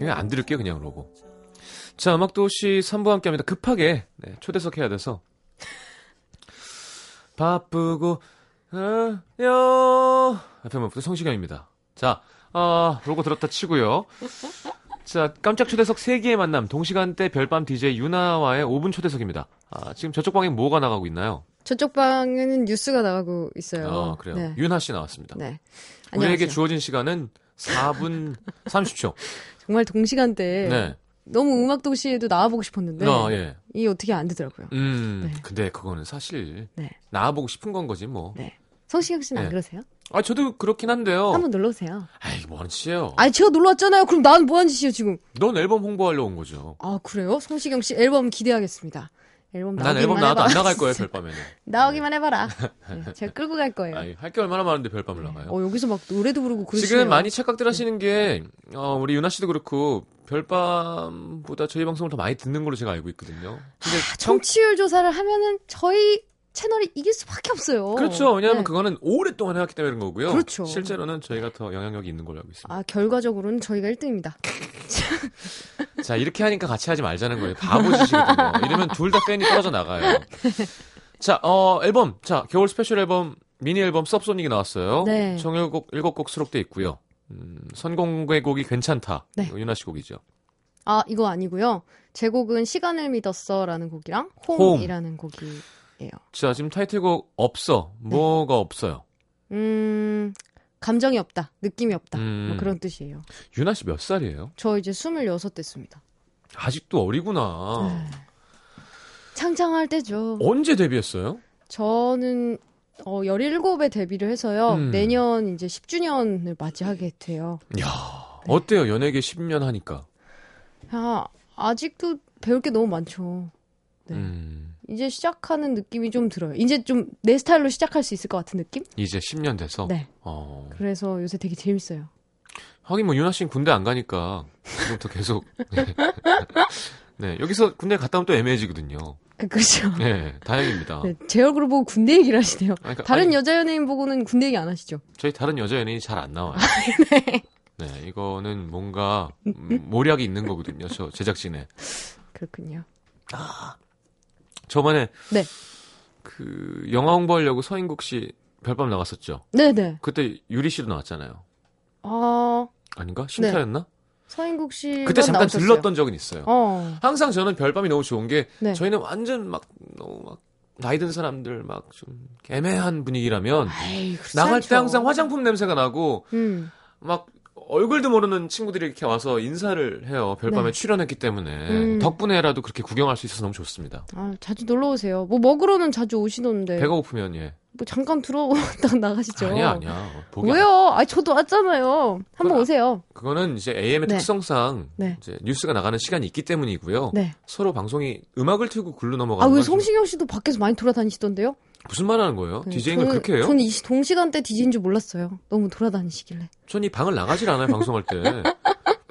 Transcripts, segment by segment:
이거 안 들을게요 그냥 그러고 자 음악도시 3부 함께합니다 급하게 네, 초대석 해야 돼서 바쁘고 요 FM부터 성시경입니다 자 아, 로고 들었다 치고요 자 깜짝 초대석 3개의 만남 동시간대 별밤 DJ 유나와의 5분 초대석입니다 아, 지금 저쪽 방에 뭐가 나가고 있나요? 저쪽 방에는 뉴스가 나가고 있어요. 아, 그래요. 네. 윤하 씨 나왔습니다. 네. 우리에게 안녕하세요. 주어진 시간은 4분 30초. 정말 동시간대에 네. 너무 음악 도시에도 나와보고 싶었는데 아, 예. 이게 어떻게 안 되더라고요. 음, 네. 근데 그거는 사실 네. 나와보고 싶은 건 거지 뭐. 네. 성시경 씨는 네. 안 그러세요? 아, 저도 그렇긴 한데요. 한번 놀러 오세요. 아이, 뭐 하는 짓이에요. 아니 제가 놀러 왔잖아요. 그럼 나는 뭐 하는 짓이에요 지금? 넌 앨범 홍보하러 온 거죠. 아 그래요? 성시경 씨 앨범 기대하겠습니다. 앨범 난 앨범 나와도 해봐. 안 나갈 거예요, 별밤에는. 나오기만 해봐라. 네, 제가 끌고 갈 거예요. 할 게 얼마나 많은데 별밤을 나가요. 어 여기서 막 노래도 부르고 그러시네요. 지금 많이 착각들 하시는 게, 어, 우리 유나 씨도 그렇고, 별밤보다 저희 방송을 더 많이 듣는 걸로 제가 알고 있거든요. 근데 청, 청취율 조사를 하면은 저희 채널이 이길 수밖에 없어요. 그렇죠. 왜냐하면 네. 그거는 오랫동안 해왔기 때문에 그런 거고요. 그렇죠. 실제로는 저희가 더 영향력이 있는 걸로 알고 있습니다. 아 결과적으로는 저희가 1등입니다. 자, 이렇게 하니까 같이 하지 말자는 거예요. 바보 짓이거든요. 이러면 둘 다 팬이 떨어져 나가요. 자, 어, 앨범. 자, 겨울 special 앨범, 미니 앨범 Subsonic이 나왔어요. 네. 총 7곡, 7곡 수록돼 있고요. 음, 선공개 곡이 괜찮다. 네. 윤하 씨 곡이죠. 아 이거 아니고요. 제 곡은 시간을 믿었어라는 곡이랑 Home. Home이라는 곡이에요. 자, 지금 타이틀곡 없어. 뭐가 없어요? 음 감정이 없다, 느낌이 없다, 음. 뭐 그런 뜻이에요. 윤하 씨 몇 살이에요? 저 이제 26 됐습니다. 아직도 어리구나. 네. 창창할 때죠. 언제 데뷔했어요? 저는 어 17에 데뷔를 해서요. 음. 내년 이제 10주년을 맞이하게 돼요. 야 어때요? 연예계 10년 하니까. 아, 아직도 배울 게 너무 많죠. 네. 음, 이제 시작하는 느낌이 좀 들어요. 이제 좀 내 스타일로 시작할 수 있을 것 같은 느낌? 이제 10년 돼서. 네. 어. 그래서 요새 되게 재밌어요. 하긴 뭐 윤아 씨는 군대 안 가니까 지금부터 계속 네. 네, 여기서 군대 갔다 오면 또 애매해지거든요. 그, 그죠. 네 다행입니다. 네, 제 얼굴을 보고 군대 얘기를 하시네요. 아니, 그러니까- 다른 아니, 여자 연예인 보고는 군대 얘기 안 하시죠? 저희 다른 여자 연예인이 잘 안 나와요. 네. 네 이거는 뭔가 음, 모략이 있는 거거든요. 저 제작진에 그렇군요. 저번에 네. 그 영화 홍보하려고 서인국 씨 별밤 나갔었죠. 네네. 그때 유리 씨도 나왔잖아요. 아, 아닌가? 심타였나? 서인국 씨. 그때 잠깐 들렀던 적은 있어요. 어. 항상 저는 별밤이 너무 좋은 게 네. 저희는 완전 막 너무 막 나이 든 사람들 막 좀 애매한 분위기라면 아이, 나갈. 때 항상 화장품 냄새가 나고 음. 막 얼굴도 모르는 친구들이 이렇게 와서 인사를 해요. 별밤에 네. 출연했기 때문에 음. 덕분에라도 그렇게 구경할 수 있어서 너무 좋습니다. 아, 자주 놀러 오세요. 뭐 먹으러는 자주 오시던데. 배가 고프면 예. 뭐 잠깐 들어왔다가 나가시죠. 아니야 아니야. 보기 안- 왜요? 아, 저도 왔잖아요. 한번 그건- 오세요. 그거는 이제 AM의 네. 특성상 네. 이제 뉴스가 나가는 시간이 있기 때문이고요. 네. 서로 방송이 음악을 틀고 글로 아, 넘어가는 왜건 좀- 성시경 씨도 밖에서 많이 돌아다니시던데요? 무슨 말 하는 거예요? 네, DJ는 저는- 그렇게 해요? 저는 이 시- 동시간대 DJ인 줄 몰랐어요. 너무 돌아다니시길래. 전 이 방을 나가질 않아요, 방송할 때.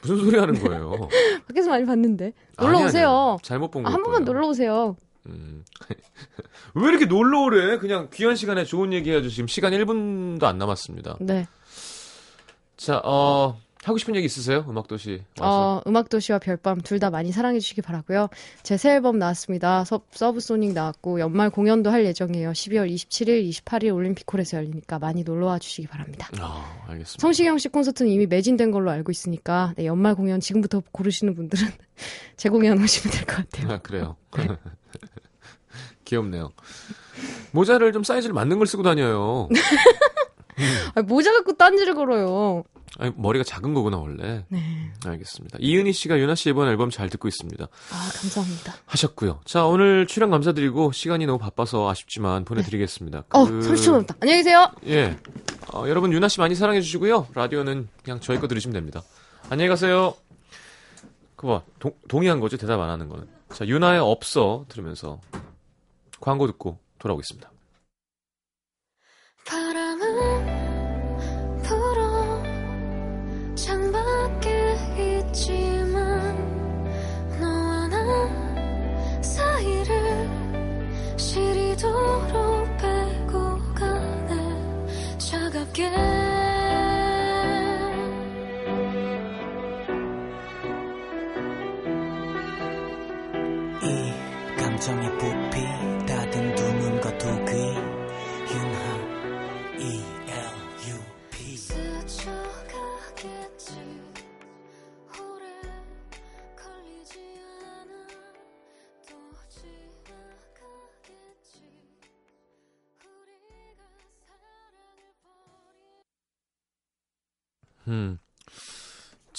무슨 소리 하는 거예요? 밖에서 많이 봤는데. 놀러 아니, 오세요. 아니요. 잘못 본 아, 거예요. 한 번만 놀러 오세요. 음. 왜 이렇게 놀러 오래? 그냥 귀한 시간에 좋은 얘기 해야죠. 지금 시간 1분도 안 남았습니다. 네. 자, 어, 하고 싶은 얘기 있으세요? 음악도시 와서. 어, 음악도시와 별밤 둘 다 많이 사랑해 주시기 바라고요. 제 새 앨범 나왔습니다. 서, 서브소닉 나왔고 연말 공연도 할 예정이에요. 12월 27일, 28일 올림픽홀에서 열리니까 많이 놀러와 주시기 바랍니다. 아, 알겠습니다. 성시경 씨 콘서트는 이미 매진된 걸로 알고 있으니까 네, 연말 공연 지금부터 고르시는 분들은 제 공연 오시면 될 것 같아요. 아, 그래요. 귀엽네요. 모자를 좀 사이즈를 맞는 걸 쓰고 다녀요. 아, 모자 갖고 딴지를 걸어요. 아니, 머리가 작은 거구나, 원래. 네. 알겠습니다. 이은희 씨가 윤아 씨 이번 앨범 잘 듣고 있습니다. 아, 감사합니다. 하셨고요. 자, 오늘 출연 감사드리고 시간이 너무 바빠서 아쉽지만 보내드리겠습니다. 어, 그- 30초 남았다. 안녕히 계세요. 예. 어, 여러분 윤아 씨 많이 사랑해 주시고요. 라디오는 그냥 저희 거 들으시면 됩니다. 안녕히 가세요. 그거 봐. 동, 동의한 거죠? 대답 안 하는 거는. 자, 윤아의 없어 들으면서 광고 듣고 돌아오겠습니다. 바람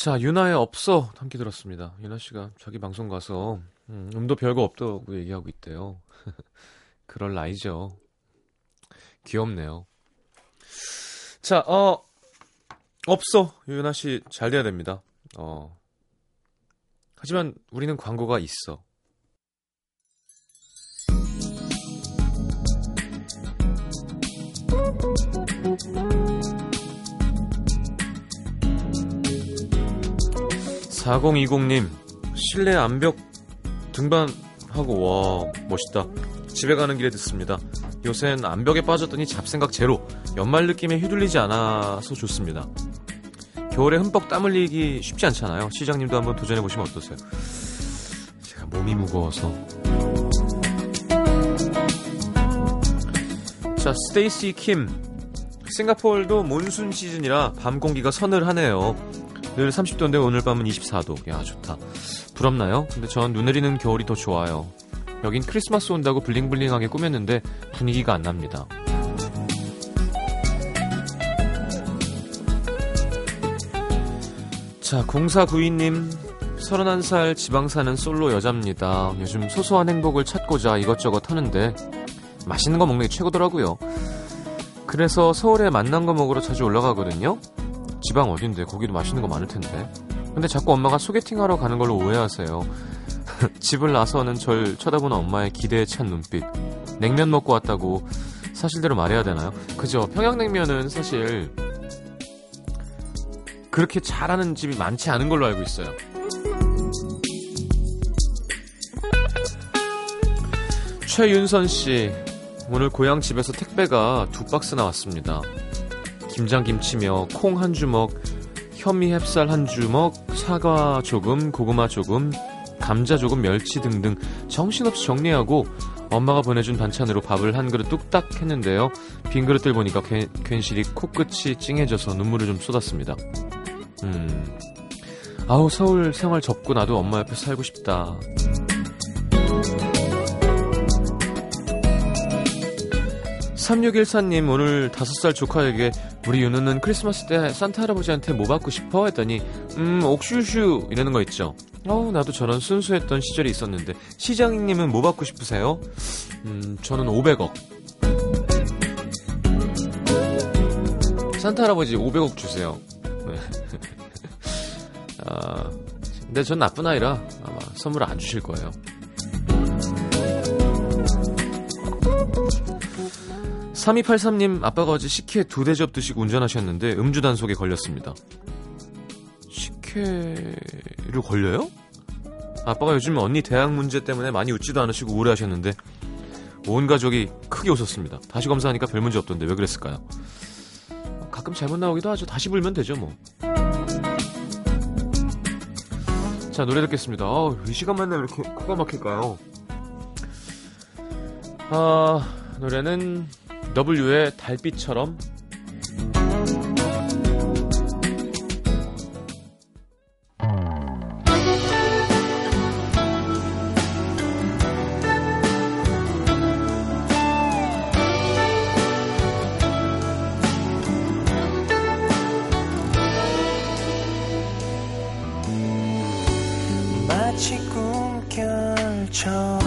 자, 유나의 없어 함께 들었습니다. 유나 씨가 자기 방송 가서 음, 음도 별거 없다고 얘기하고 있대요. 그럴 나이죠. 귀엽네요. 자, 어 없어. 유나 씨 잘 돼야 됩니다. 어. 하지만 우리는 광고가 있어. (4020님) 실내 암벽 등반하고 와 멋있다. 집에 가는 길에 듣습니다. 요샌 암벽에 빠졌더니 잡생각 제로. 연말 느낌에 휘둘리지 않아서 좋습니다. 겨울에 흠뻑 땀 흘리기 쉽지 않잖아요. 시장님도 한번 도전해 보시면 어떠세요? 제가 몸이 무거워서. 자 스테이시 킴. 싱가포르도 몬순 시즌이라 밤 공기가 서늘하네요 늘 30도인데 오늘 밤은 24도 야 좋다 부럽나요? 근데 전 눈 내리는 겨울이 더 좋아요 여긴 크리스마스 온다고 블링블링하게 꾸몄는데 분위기가 안 납니다. 자, 0492님, 31살 지방 사는 솔로 여자입니다. 요즘 소소한 행복을 찾고자 이것저것 하는데 맛있는 거 먹는 게 최고더라고요. 그래서 서울에 만난 거 먹으러 자주 올라가거든요. 지방 어딘데 거기도 맛있는 거 많을 텐데. 근데 자꾸 엄마가 소개팅하러 가는 걸로 오해하세요. 집을 나서는 절 쳐다보는 엄마의 기대에 찬 눈빛. 냉면 먹고 왔다고 사실대로 말해야 되나요? 그죠. 평양냉면은 사실 그렇게 잘하는 집이 많지 않은 걸로 알고 있어요. 최윤선 씨, 오늘 고향 집에서 택배가 두 박스 나왔습니다. 김장김치며 콩 한 주먹, 현미 햅쌀 한 주먹, 사과 조금, 고구마 조금, 감자 조금, 멸치 등등 정신없이 정리하고 엄마가 보내준 반찬으로 밥을 한 그릇 뚝딱 했는데요. 빈 그릇들 보니까 괜, 괜시리 코끝이 찡해져서 눈물을 좀 쏟았습니다. 음. 아우, 서울 생활 접고 나도 엄마 옆에 살고 싶다. (3614님) 오늘 다섯 살 조카에게 우리 윤우는 크리스마스 때 산타 할아버지한테 뭐 받고 싶어? 했더니 음 옥슈슈 이러는 거 있죠 어우 나도 저런 순수했던 시절이 있었는데 시장님은 뭐 받고 싶으세요? 음 저는 500억 산타 할아버지 500억 주세요 네. 아, 근데 전 나쁜 아이라 아마 선물 안 주실 거예요 3283님 아빠가 어제 식혜 두 대접 드시고 운전하셨는데 음주 단속에 걸렸습니다. 식혜를 걸려요? 아빠가 요즘 언니 대학 문제 때문에 많이 웃지도 않으시고 우울해하셨는데 온 가족이 크게 웃었습니다. 다시 검사하니까 별 문제 없던데 왜 그랬을까요? 가끔 잘못 나오기도 하죠. 다시 불면 되죠 뭐. 자 노래 듣겠습니다. 아, 이 시간만 되면 이렇게 코가 막힐까요? 아 노래는 W의 달빛처럼. 마치 꿈결처럼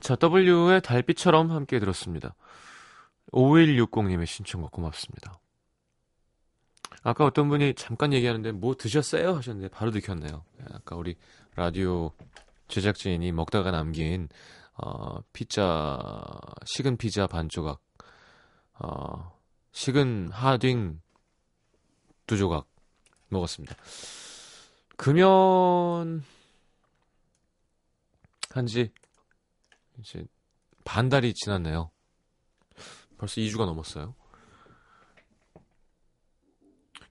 자, W의 달빛처럼 함께 들었습니다. 5160님의 신청곡 고맙습니다. 아까 어떤 분이 잠깐 얘기하는데 뭐 드셨어요? 하셨는데 바로 들켰네요. 아까 우리 라디오 제작진이 먹다가 남긴 어, 피자 식은 피자 반 조각 어, 식은 하딩 두 조각 먹었습니다. 금연 한지 이제 반 달이 지났네요. 벌써 2주가 넘었어요.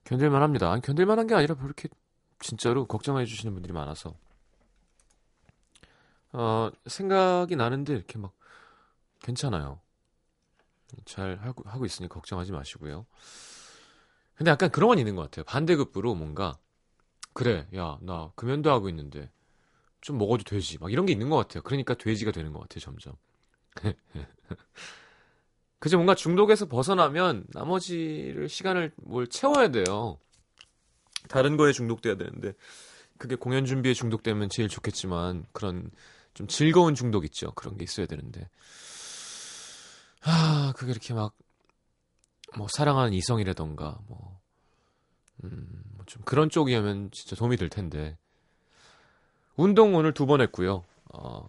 견딜만 합니다. 아니, 견딜만 한 게 아니라 그렇게 진짜로 걱정해 주시는 분들이 많아서. 어, 생각이 나는데 이렇게 막 괜찮아요. 잘 하고, 하고 있으니 걱정하지 마시고요. 근데 약간 그런 건 있는 것 같아요. 반대급부로 뭔가, 그래, 야, 나 금연도 하고 있는데 좀 먹어도 되지. 막 이런 게 있는 것 같아요. 그러니까 돼지가 되는 것 같아요, 점점. 그죠? 뭔가 중독에서 벗어나면 나머지를 시간을 뭘 채워야 돼요. 다른 거에 중독돼야 되는데 그게 공연 준비에 중독되면 제일 좋겠지만 그런 좀 즐거운 중독 있죠. 그런 게 있어야 되는데 아 그게 이렇게 막 뭐 사랑하는 이성이라던가 뭐 음, 뭐좀 그런 쪽이면 진짜 도움이 될 텐데 운동 오늘 두 번 했고요. 어,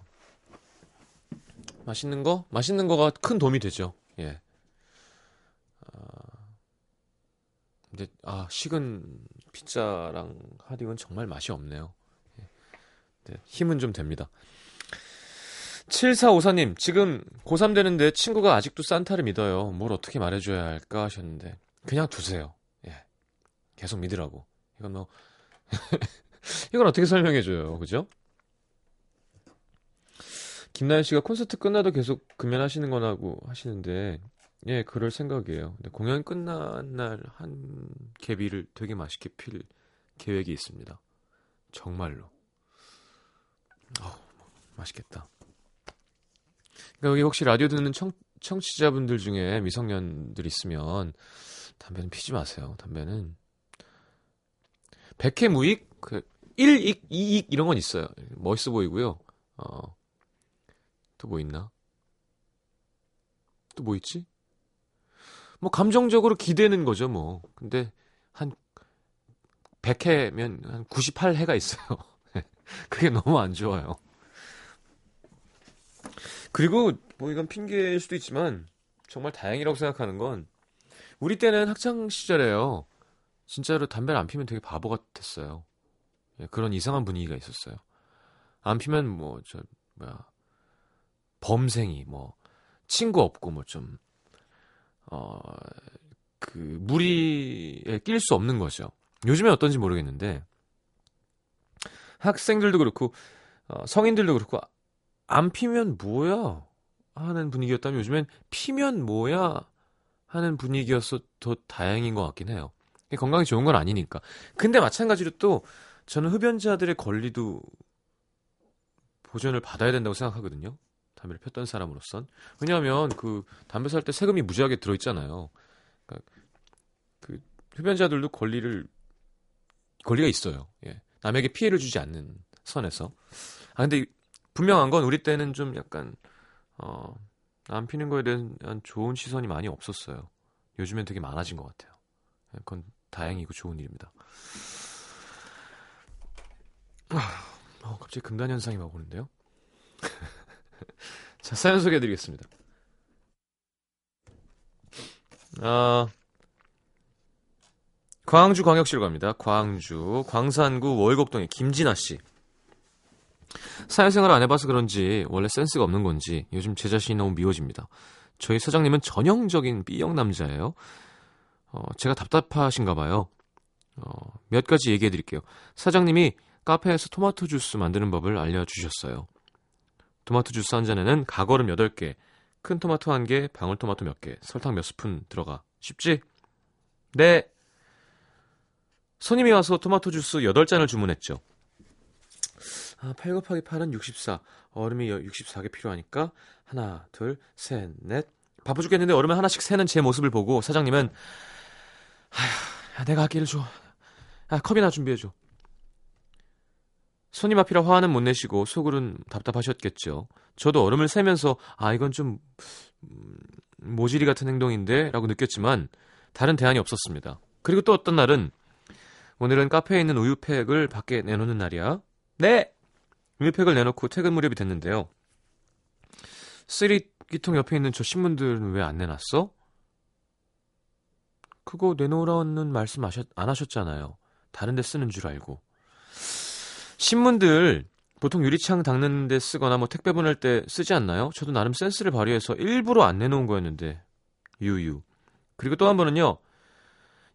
맛있는 거? 맛있는 거가 큰 도움이 되죠. 예. 아, 근데 아 식은 피자랑 하딩은 정말 맛이 없네요. 예. 네, 힘은 좀 됩니다. 7454님, 지금 고3 되는데 친구가 아직도 산타를 믿어요. 뭘 어떻게 말해줘야 할까 하셨는데, 그냥 두세요. 예. 계속 믿으라고. 이건 뭐, 이건 어떻게 설명해줘요. 그죠? 김나연 씨가 콘서트 끝나도 계속 금연하시는 거라고 하시는데, 예, 그럴 생각이에요. 근데 공연 끝난 날 한 개비를 되게 맛있게 필 계획이 있습니다. 정말로. 어우, 맛있겠다. 그러니까 여기 혹시 라디오 듣는 청, 청취자분들 중에 미성년들 있으면 담배는 피지 마세요. 담배는 100회 무익, 그 1익, 2익 이런 건 있어요. 멋있어 보이고요. 어, 또 뭐 있나? 또 뭐 있지? 뭐 감정적으로 기대는 거죠, 뭐. 근데 한 100회면 한 98회가 있어요. 그게 너무 안 좋아요. 그리고 뭐 이건 핑계일 수도 있지만 정말 다행이라고 생각하는 건 우리 때는 학창 시절에요. 진짜로 담배를 안 피면 되게 바보 같았어요. 예, 그런 이상한 분위기가 있었어요. 안 피면 뭐 저 뭐야 범생이 뭐 친구 없고 뭐 좀 어 그 무리에 낄 수 없는 거죠. 요즘에 어떤지 모르겠는데 학생들도 그렇고 어, 성인들도 그렇고 안 피면 뭐야 하는 분위기였다면 요즘엔 피면 뭐야 하는 분위기여서 더 다행인 것 같긴 해요. 건강에 좋은 건 아니니까. 근데 마찬가지로 또 저는 흡연자들의 권리도 보전을 받아야 된다고 생각하거든요. 담배를 폈던 사람으로선. 왜냐하면 그 담배 살 때 세금이 무지하게 들어있잖아요. 그러니까 그 흡연자들도 권리를 권리가 있어요. 예. 남에게 피해를 주지 않는 선에서. 아 근데 분명한 건 우리 때는 좀 약간 어, 안 피는 거에 대한 좋은 시선이 많이 없었어요. 요즘엔 되게 많아진 것 같아요. 예, 그건 다행이고 좋은 일입니다. 어, 갑자기 금단 현상이 막 오는데요. 자, 사연 소개해드리겠습니다. 아, 광주 광역시로 갑니다. 광주 광산구 월곡동의 김진아 씨. 사회생활 안 해봐서 그런지 원래 센스가 없는 건지 요즘 제 자신이 너무 미워집니다. 저희 사장님은 전형적인 B형 남자예요. 어, 제가 답답하신가 봐요. 어, 몇 가지 얘기해 드릴게요. 사장님이 카페에서 토마토 주스 만드는 법을 알려주셨어요. 토마토 주스 한 잔에는 가거름 8개, 큰 토마토 1개, 방울토마토 몇 개, 설탕 몇 스푼 들어가. 쉽지? 네. 손님이 와서 토마토 주스 8잔을 주문했죠. 아, 8 곱하기 8은 64. 얼음이 64개 필요하니까 하나, 둘, 셋, 넷. 바빠 죽겠는데 얼음을 하나씩 세는 제 모습을 보고 사장님은 아휴, 내가 하기를 줘. 아, 컵이나 준비해 줘. 손님 앞이라 화는 못 내시고 속으론 답답하셨겠죠. 저도 얼음을 세면서 아 이건 좀 음, 모질이 같은 행동인데 라고 느꼈지만 다른 대안이 없었습니다. 그리고 또 어떤 날은 오늘은 카페에 있는 우유팩을 밖에 내놓는 날이야. 네! 우유팩을 내놓고 퇴근 무렵이 됐는데요. 쓰레기통 옆에 있는 저 신문들은 왜 안 내놨어? 그거 내놓으라는 말씀 안 하셨잖아요. 다른 데 쓰는 줄 알고. 신문들 보통 유리창 닦는 데 쓰거나 뭐 택배 보낼 때 쓰지 않나요? 저도 나름 센스를 발휘해서 일부러 안 내놓은 거였는데 유유. 그리고 또 한 번은요.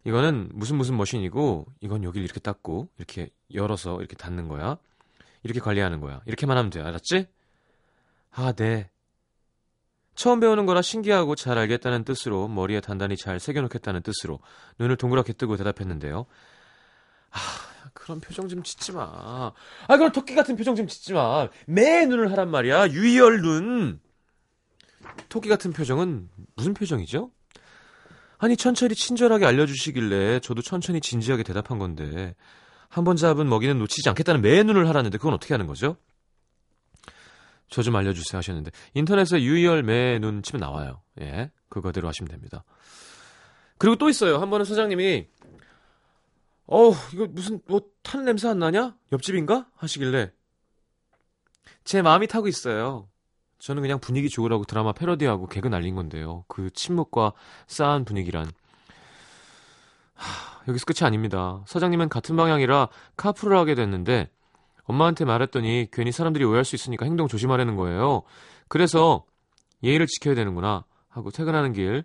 이거는 무슨 무슨 머신이고 이건 여기를 이렇게 닦고 이렇게 열어서 이렇게 닫는 거야. 이렇게 관리하는 거야. 이렇게만 하면 돼. 알았지? 아, 네. 처음 배우는 거라 신기하고 잘 알겠다는 뜻으로 머리에 단단히 잘 새겨놓겠다는 뜻으로 눈을 동그랗게 뜨고 대답했는데요. 아, 그런 표정 좀 짓지 마. 아, 그럼 토끼 같은 표정 좀 짓지 마. 매 눈을 하란 말이야. 유희열 눈. 토끼 같은 표정은 무슨 표정이죠? 아니, 천천히 친절하게 알려주시길래 저도 천천히 진지하게 대답한 건데, 한 번 잡은 먹이는 놓치지 않겠다는 매 눈을 하라는데, 그건 어떻게 하는 거죠? 저 좀 알려주세요 하셨는데, 인터넷에 유희열 매 눈 치면 나와요. 예. 그거대로 하시면 됩니다. 그리고 또 있어요. 한 번은 사장님이, 어우, 이거 무슨, 뭐, 탄 냄새 안 나냐? 옆집인가? 하시길래, 제 마음이 타고 있어요. 저는 그냥 분위기 좋으라고 드라마 패러디하고 개그 날린 건데요. 그 침묵과 싸한 분위기란. 하, 여기서 끝이 아닙니다. 사장님은 같은 방향이라 카풀을 하게 됐는데, 엄마한테 말했더니 괜히 사람들이 오해할 수 있으니까 행동 조심하라는 거예요. 그래서 예의를 지켜야 되는구나 하고 퇴근하는 길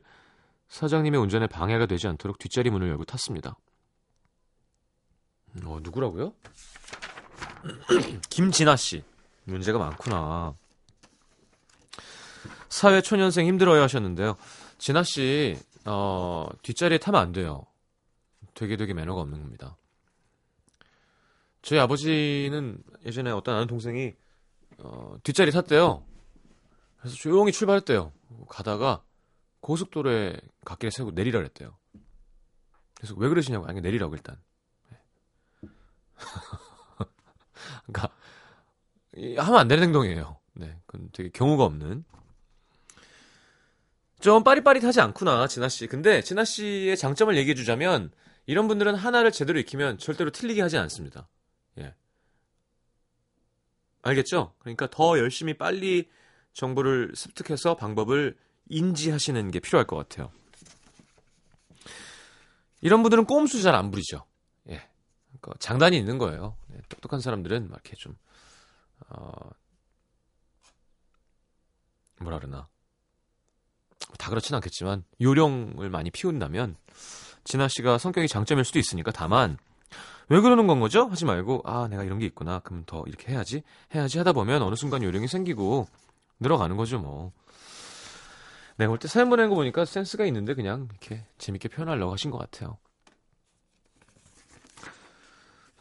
사장님의 운전에 방해가 되지 않도록 뒷자리 문을 열고 탔습니다. 어, 누구라고요? 김진아 씨. 문제가 많구나. 사회 초년생 힘들어요 하셨는데요. 진아 씨, 어, 뒷자리에 타면 안 돼요. 되게 되게 매너가 없는 겁니다. 저희 아버지는 예전에 어떤 아는 동생이 어, 뒷자리 탔대요. 그래서 조용히 출발했대요. 가다가 고속도로에 갓길에 세우고 내리라 그랬대요. 그래서 왜 그러시냐고 아니 내리라고 일단. 네. 그러니까 이- 하면 안 되는 행동이에요. 네, 그건 되게 경우가 없는. 좀 빠릿빠릿하지 않구나, 진아 씨. 근데 진아 씨의 장점을 얘기해 주자면 이런 분들은 하나를 제대로 익히면 절대로 틀리게 하지 않습니다. 예. 알겠죠? 그러니까 더 열심히 빨리 정보를 습득해서 방법을 인지하시는 게 필요할 것 같아요. 이런 분들은 꼼수 잘 안 부리죠. 예. 그러니까 장단이 있는 거예요. 네, 똑똑한 사람들은 막 이렇게 좀, 어, 뭐라 그러나. 다 그렇진 않겠지만, 요령을 많이 피운다면, 진아 씨가 성격이 장점일 수도 있으니까, 다만, 왜 그러는 건 거죠? 하지 말고, 아, 내가 이런 게 있구나. 그럼 더 이렇게 해야지. 해야지 하다 보면 어느 순간 요령이 생기고, 늘어가는 거죠, 뭐. 내가 볼 때 사연 보내는 거 보니까 센스가 있는데 그냥 이렇게 재밌게 표현하려고 하신 것 같아요.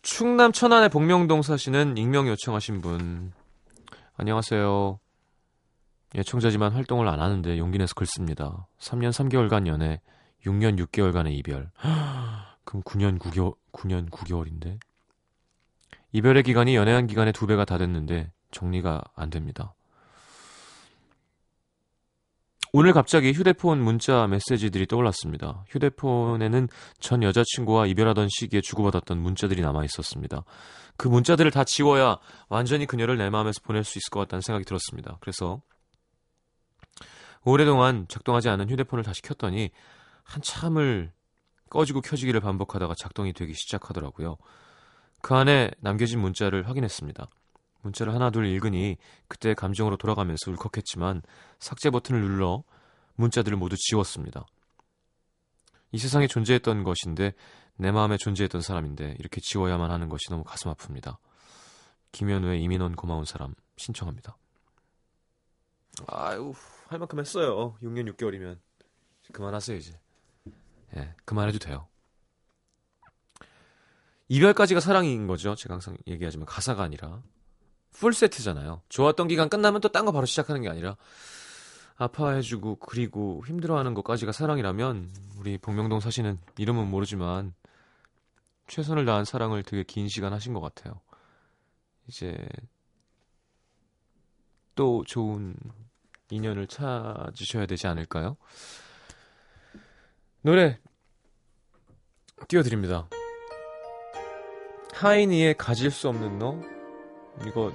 충남 천안의 복명동 사시는 익명 요청하신 분. 안녕하세요. 예청자지만 활동을 안 하는데 용기 내서 글 씁니다. 3년 3개월간 연애, 6년 6개월간의 이별. 그럼 9년 9개월, 9년 9개월인데? 이별의 기간이 연애한 기간의 두 배가 다 됐는데 정리가 안 됩니다. 오늘 갑자기 휴대폰 문자 메시지들이 떠올랐습니다. 휴대폰에는 전 여자친구와 이별하던 시기에 주고받았던 문자들이 남아 있었습니다. 그 문자들을 다 지워야 완전히 그녀를 내 마음에서 보낼 수 있을 것 같다는 생각이 들었습니다. 그래서 오랫동안 작동하지 않은 휴대폰을 다시 켰더니 한참을 꺼지고 켜지기를 반복하다가 작동이 되기 시작하더라고요. 그 안에 남겨진 문자를 확인했습니다. 문자를 하나 둘 읽으니 그때 감정으로 돌아가면서 울컥했지만 삭제 버튼을 눌러 문자들을 모두 지웠습니다. 이 세상에 존재했던 것인데 내 마음에 존재했던 사람인데 이렇게 지워야만 하는 것이 너무 가슴 아픕니다. 김현우의 이민원 고마운 사람 신청합니다. 아유 할 만큼 했어요. 6년 6개월이면 그만하세요 이제. 예, 그만해도 돼요. 이별까지가 사랑인 거죠. 제가 항상 얘기하지만 가사가 아니라 풀 세트잖아요. 좋았던 기간 끝나면 또 딴 거 바로 시작하는 게 아니라 아파해주고 그리고 힘들어하는 것까지가 사랑이라면 우리 복명동 사시는 이름은 모르지만 최선을 다한 사랑을 되게 긴 시간 하신 것 같아요. 이제 또 좋은 인연을 찾으셔야 되지 않을까요? 노래 띄워드립니다. 하이니의 가질 수 없는 너 이거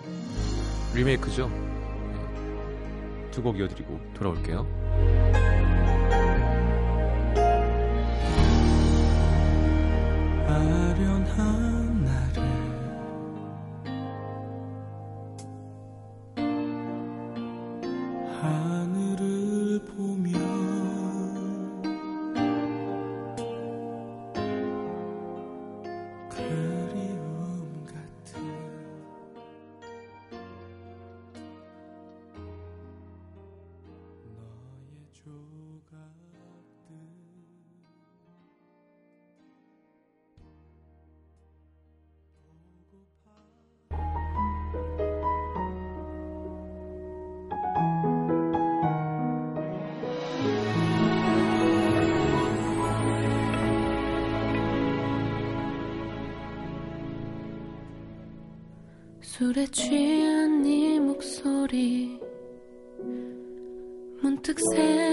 리메이크죠? 두 곡 이어드리고 돌아올게요. 아련 술에 취한 네 목소리 문득 생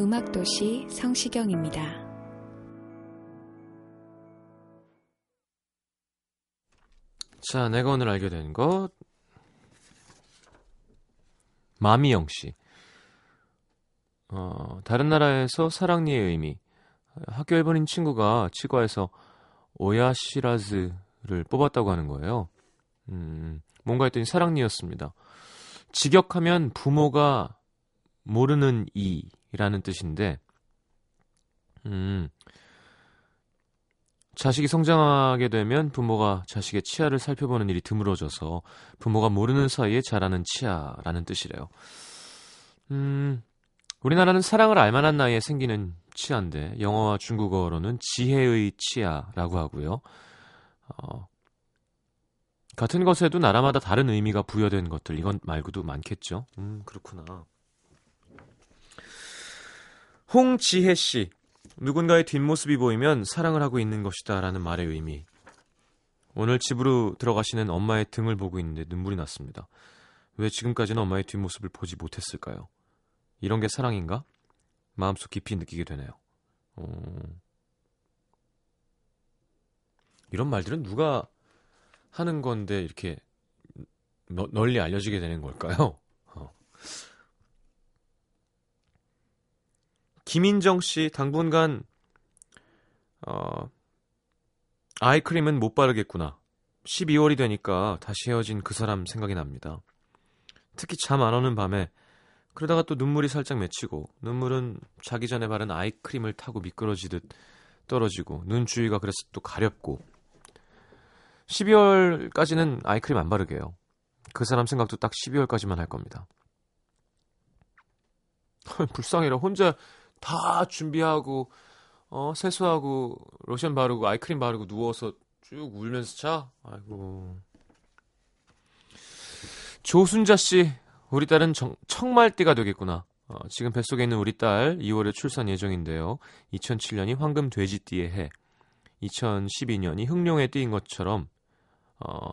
음악도시 성시경입니다. 자, 내가 오늘 알게 된 것. 마미영 씨. 어, 다른 나라에서 사랑니의 의미. 학교 1번인 친구가 치과에서 오야시라즈를 뽑았다고 하는 거예요. 음, 뭔가 했더니 사랑니였습니다. 직역하면 부모가 모르는 이 라는 뜻인데, 음, 자식이 성장하게 되면 부모가 자식의 치아를 살펴보는 일이 드물어져서 부모가 모르는 사이에 자라는 치아라는 뜻이래요. 음, 우리나라는 사랑을 알만한 나이에 생기는 치아인데 영어와 중국어로는 지혜의 치아라고 하고요. 어, 같은 것에도 나라마다 다른 의미가 부여된 것들 이건 말고도 많겠죠. 음, 그렇구나. 홍지혜 씨. 누군가의 뒷모습이 보이면 사랑을 하고 있는 것이다 라는 말의 의미. 오늘 집으로 들어가시는 엄마의 등을 보고 있는데 눈물이 났습니다. 왜 지금까지는 엄마의 뒷모습을 보지 못했을까요? 이런 게 사랑인가? 마음속 깊이 느끼게 되네요. 어... 이런 말들은 누가 하는 건데 이렇게 너- 널리 알려지게 되는 걸까요? 어. 김인정 씨 당분간 어, 아이크림은 못 바르겠구나. 12월이 되니까 다시 헤어진 그 사람 생각이 납니다. 특히 잠 안 오는 밤에 그러다가 또 눈물이 살짝 맺히고 눈물은 자기 전에 바른 아이크림을 타고 미끄러지듯 떨어지고 눈 주위가 그래서 또 가렵고 12월까지는 아이크림 안 바르게요. 그 사람 생각도 딱 12월까지만 할 겁니다. 불쌍해라. 혼자 다 준비하고 어 세수하고 로션 바르고 아이크림 바르고 누워서 쭉 울면서 자. 아이고. 조순자 씨, 우리 딸은 정, 청말띠가 되겠구나. 어, 지금 뱃속에 있는 우리 딸 2월에 출산 예정인데요. 2007년이 황금 돼지띠의 해, 2012년이 흑룡의 띠인 것처럼 어,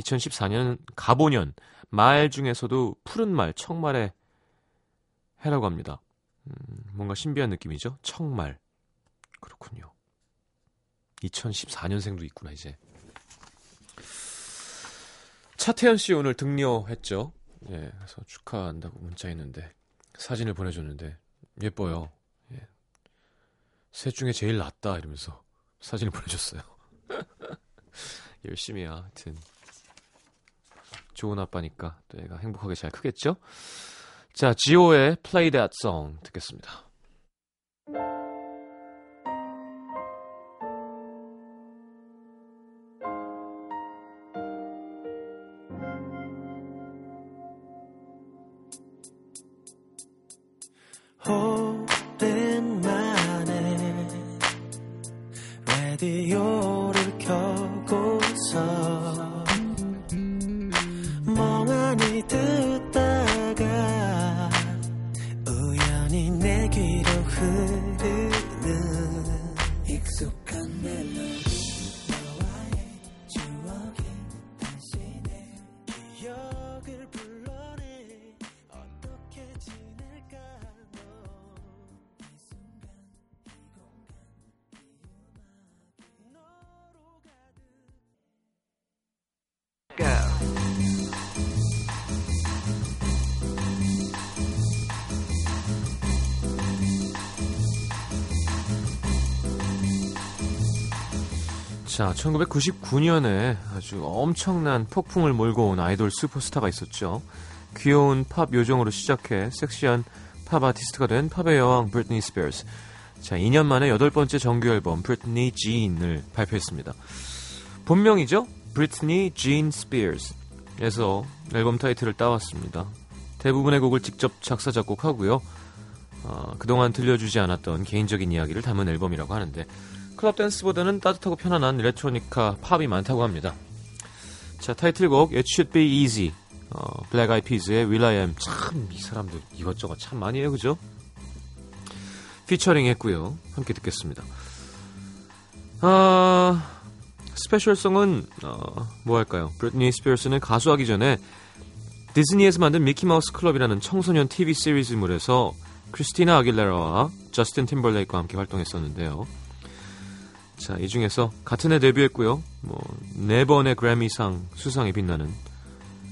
2014년은 가보년 말 중에서도 푸른 말 청말의 해라고 합니다. 음, 뭔가 신비한 느낌이죠. 청말. 그렇군요. 2014년생도 있구나 이제. 차태현 씨 오늘 등려했죠. 예, 그래서 축하한다고 문자 했는데 사진을 보내줬는데 예뻐요. 예. 셋 중에 제일 낫다 이러면서 사진을 보내줬어요. 열심히야. 하여튼 좋은 아빠니까 또 애가 행복하게 잘 크겠죠. 자, 지오의 Play That Song 듣겠습니다. 자, 1999년에 아주 엄청난 폭풍을 몰고 온 아이돌 슈퍼스타가 있었죠. 귀여운 팝 요정으로 시작해 섹시한 팝 아티스트가 된 팝의 여왕 브리트니 스피어스. 자, 2년 만에 여덟 번째 정규 앨범 Britney Jean을 발표했습니다. 본명이죠? 브리트니 진 스피어스에서 앨범 타이틀을 따왔습니다. 대부분의 곡을 직접 작사 작곡하고요. 어, 그동안 들려주지 않았던 개인적인 이야기를 담은 앨범이라고 하는데 클럽 댄스보다는 따뜻하고 편안한 일렉트로니카 팝이 많다고 합니다. 자 타이틀곡 It Should Be Easy 어, 블랙 아이 피즈의 will.i.am 참 이 사람들 이것저것 참 많이 해요 그죠? 피처링 했고요 함께 듣겠습니다. 아 special song은 어, 뭐 할까요? 브리트니 스피어스는 가수하기 전에 디즈니에서 만든 미키마우스 클럽이라는 청소년 TV 시리즈물에서 크리스티나 아길레라와 저스틴 팀벌레이크와 함께 활동했었는데요. 자, 이 중에서 같은 해 데뷔했고요. 뭐, 네 번의 그래미상 수상에 빛나는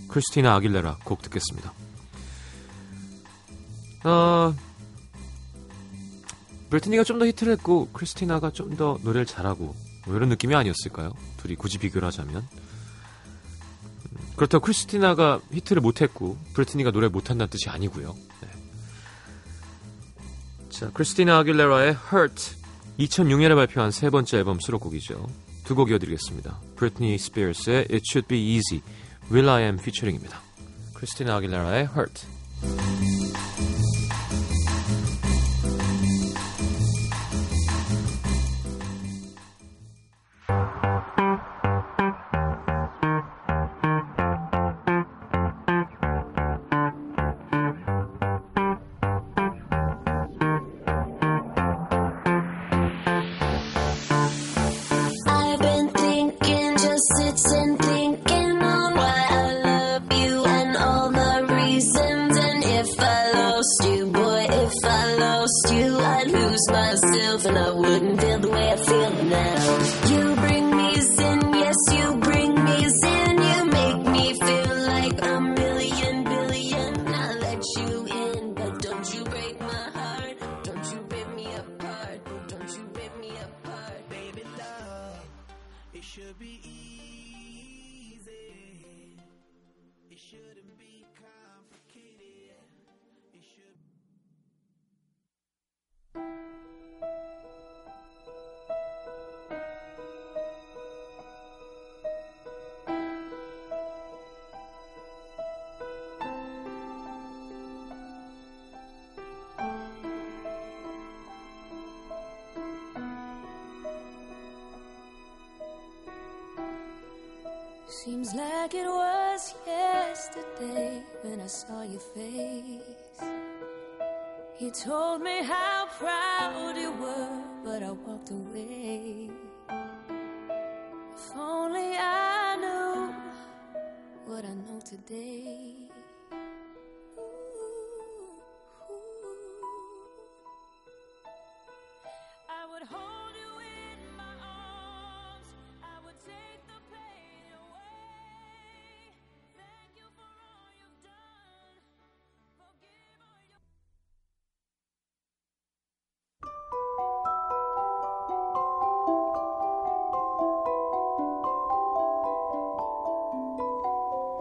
크리스티나 아길레라 곡 듣겠습니다. 아, 브리트니가 좀 더 히트를 했고, 크리스티나가 좀 더 노래를 잘하고, 뭐 이런 느낌이 아니었을까요? 둘이 굳이 비교를 하자면. 그렇다고 크리스티나가 히트를 못했고, 브리트니가 노래 못한다는 뜻이 아니고요. 네. 자, 크리스티나 아길레라의 Hurt 2006년에 발표한 세 번째 앨범 수록곡이죠. 두 곡 이어드리겠습니다. 브리트니 스피어스의 It Should Be Easy, Will I Am 피처링입니다. 크리스티나 아길레라의 Hurt Seems like it was yesterday when I saw your face. You told me how proud you were, but I walked away.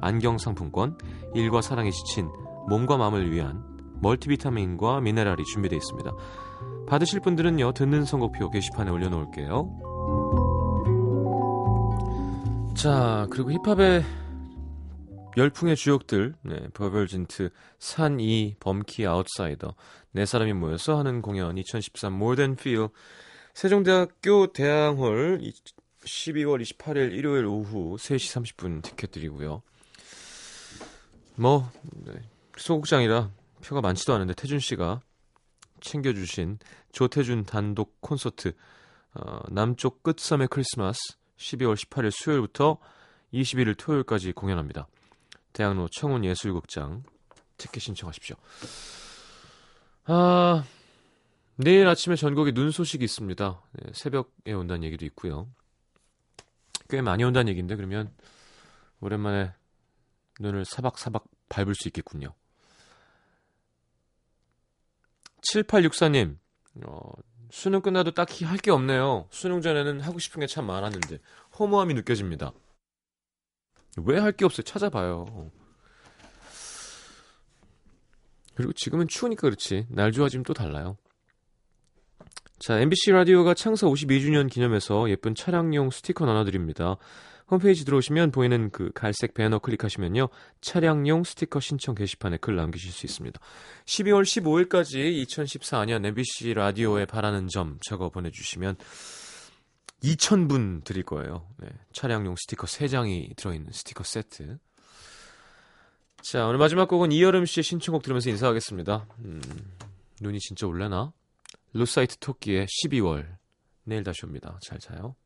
안경 상품권, 일과 사랑에 지친 몸과 마음을 위한 멀티비타민과 미네랄이 준비되어 있습니다. 받으실 분들은요, 듣는 선곡표 게시판에 올려놓을게요. 자, 그리고 힙합의 열풍의 주역들, 네, 버벌진트, 산이, 범키, 아웃사이더, 네 사람이 모여서 하는 공연 2013 More Than Feel 세종대학교 대항홀 12월 28일 일요일 오후 3시 30분 티켓 드리고요. 뭐 네, 소극장이라 표가 많지도 않은데 태준 씨가 챙겨주신 조태준 단독 콘서트 어, 남쪽 끝섬의 크리스마스 12월 18일 수요일부터 21일 토요일까지 공연합니다. 대학로 청운예술극장 티켓 신청하십시오. 아, 내일 아침에 전국에 눈 소식이 있습니다. 네, 새벽에 온다는 얘기도 있고요. 꽤 많이 온다는 얘기인데 그러면 오랜만에 눈을 사박사박 밟을 수 있겠군요. 7864님, 어, 수능 끝나도 딱히 할 게 없네요. 수능 전에는 하고 싶은 게 참 많았는데 허무함이 느껴집니다. 왜 할 게 없어요? 찾아봐요. 그리고 지금은 추우니까 그렇지. 날 좋아지면 또 달라요. 자, MBC 라디오가 창사 52주년 기념해서 예쁜 차량용 스티커 나눠드립니다. 홈페이지 들어오시면 보이는 그 갈색 배너 클릭하시면요. 차량용 스티커 신청 게시판에 글 남기실 수 있습니다. 12월 15일까지 2014년 MBC 라디오에 바라는 점 적어 보내주시면 2,000분 드릴 거예요. 네, 차량용 스티커 3장이 들어있는 스티커 세트. 자, 오늘 마지막 곡은 이여름 씨의 신청곡 들으면서 인사하겠습니다. 음, 눈이 진짜 올래나? 루사이트 토끼의 12월. 내일 다시 옵니다. 잘 자요.